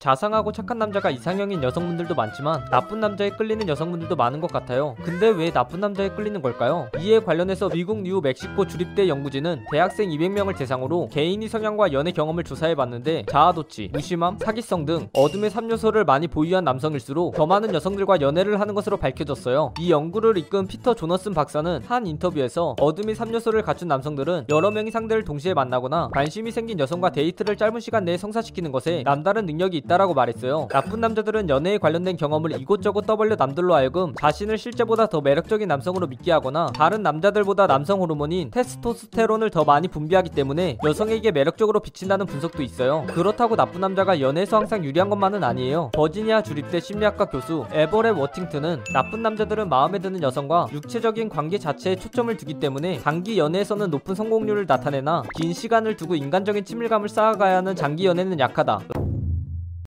자상하고 착한 남자가 이상형인 여성분들도 많지만 나쁜 남자에 끌리는 여성분들도 많은 것 같아요. 근데 왜 나쁜 남자에 끌리는 걸까요? 이에 관련해서 미국 뉴 멕시코 주립대 연구진은 대학생 200명을 대상으로 개인의 성향과 연애 경험을 조사해봤는데 자아도취, 무심함, 사기성 등 어둠의 3요소를 많이 보유한 남성일수록 더 많은 여성들과 연애를 하는 것으로 밝혀졌어요. 이 연구를 이끈 피터 조너슨 박사는 한 인터뷰에서 어둠의 3요소를 갖춘 남성들은 여러 명의 상대를 동시에 만나거나 관심이 생긴 여성과 데이트를 짧은 시간 내에 성사시키는 것에 남다른 능력이 있다 있다라고 말했어요. 나쁜 남자들은 연애에 관련된 경험을 이곳저곳 떠벌려 남들로 하여금 자신을 실제보다 더 매력적인 남성으로 믿게 하거나 다른 남자들보다 남성 호르몬인 테스토스테론을 더 많이 분비하기 때문에 여성에게 매력적으로 비친다는 분석도 있어요. 그렇다고 나쁜 남자가 연애에서 항상 유리한 것만은 아니에요. 버지니아 주립대 심리학과 교수 에버렛 워팅턴은 나쁜 남자들은 마음에 드는 여성과 육체적인 관계 자체에 초점을 두기 때문에 단기 연애에서는 높은 성공률을 나타내나 긴 시간을 두고 인간적인 친밀감을 쌓아가야 하는 장기 연애는 약하다.